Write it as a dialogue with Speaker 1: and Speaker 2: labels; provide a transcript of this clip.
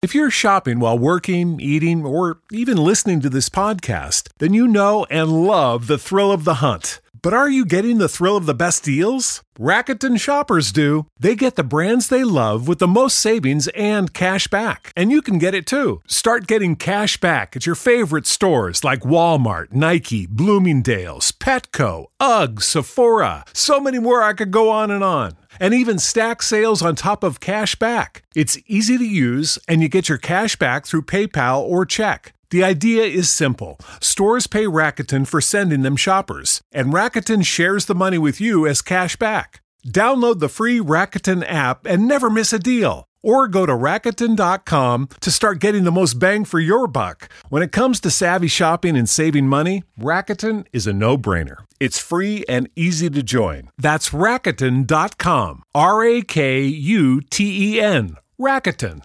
Speaker 1: If you're shopping while working, eating, or even listening to this podcast, then you know and love the thrill of the hunt. But are you getting the thrill of the best deals? Rakuten shoppers do. They get the brands they love with the most savings and cash back. And you can get it too. Start getting cash back at your favorite stores like Walmart, Nike, Bloomingdale's, Petco, UGG, Sephora. So many more I could go on and on. And even stack sales on top of cash back. It's easy to use, and you get your cash back through PayPal or check. The idea is simple. Stores pay Rakuten for sending them shoppers, and Rakuten shares the money with you as cash back. Download the free Rakuten app and never miss a deal. Or go to Rakuten.com to start getting the most bang for your buck. When it comes to savvy shopping and saving money, Rakuten is a no brainer. It's free and easy to join. That's Rakuten.com. R A K U T E N. Rakuten.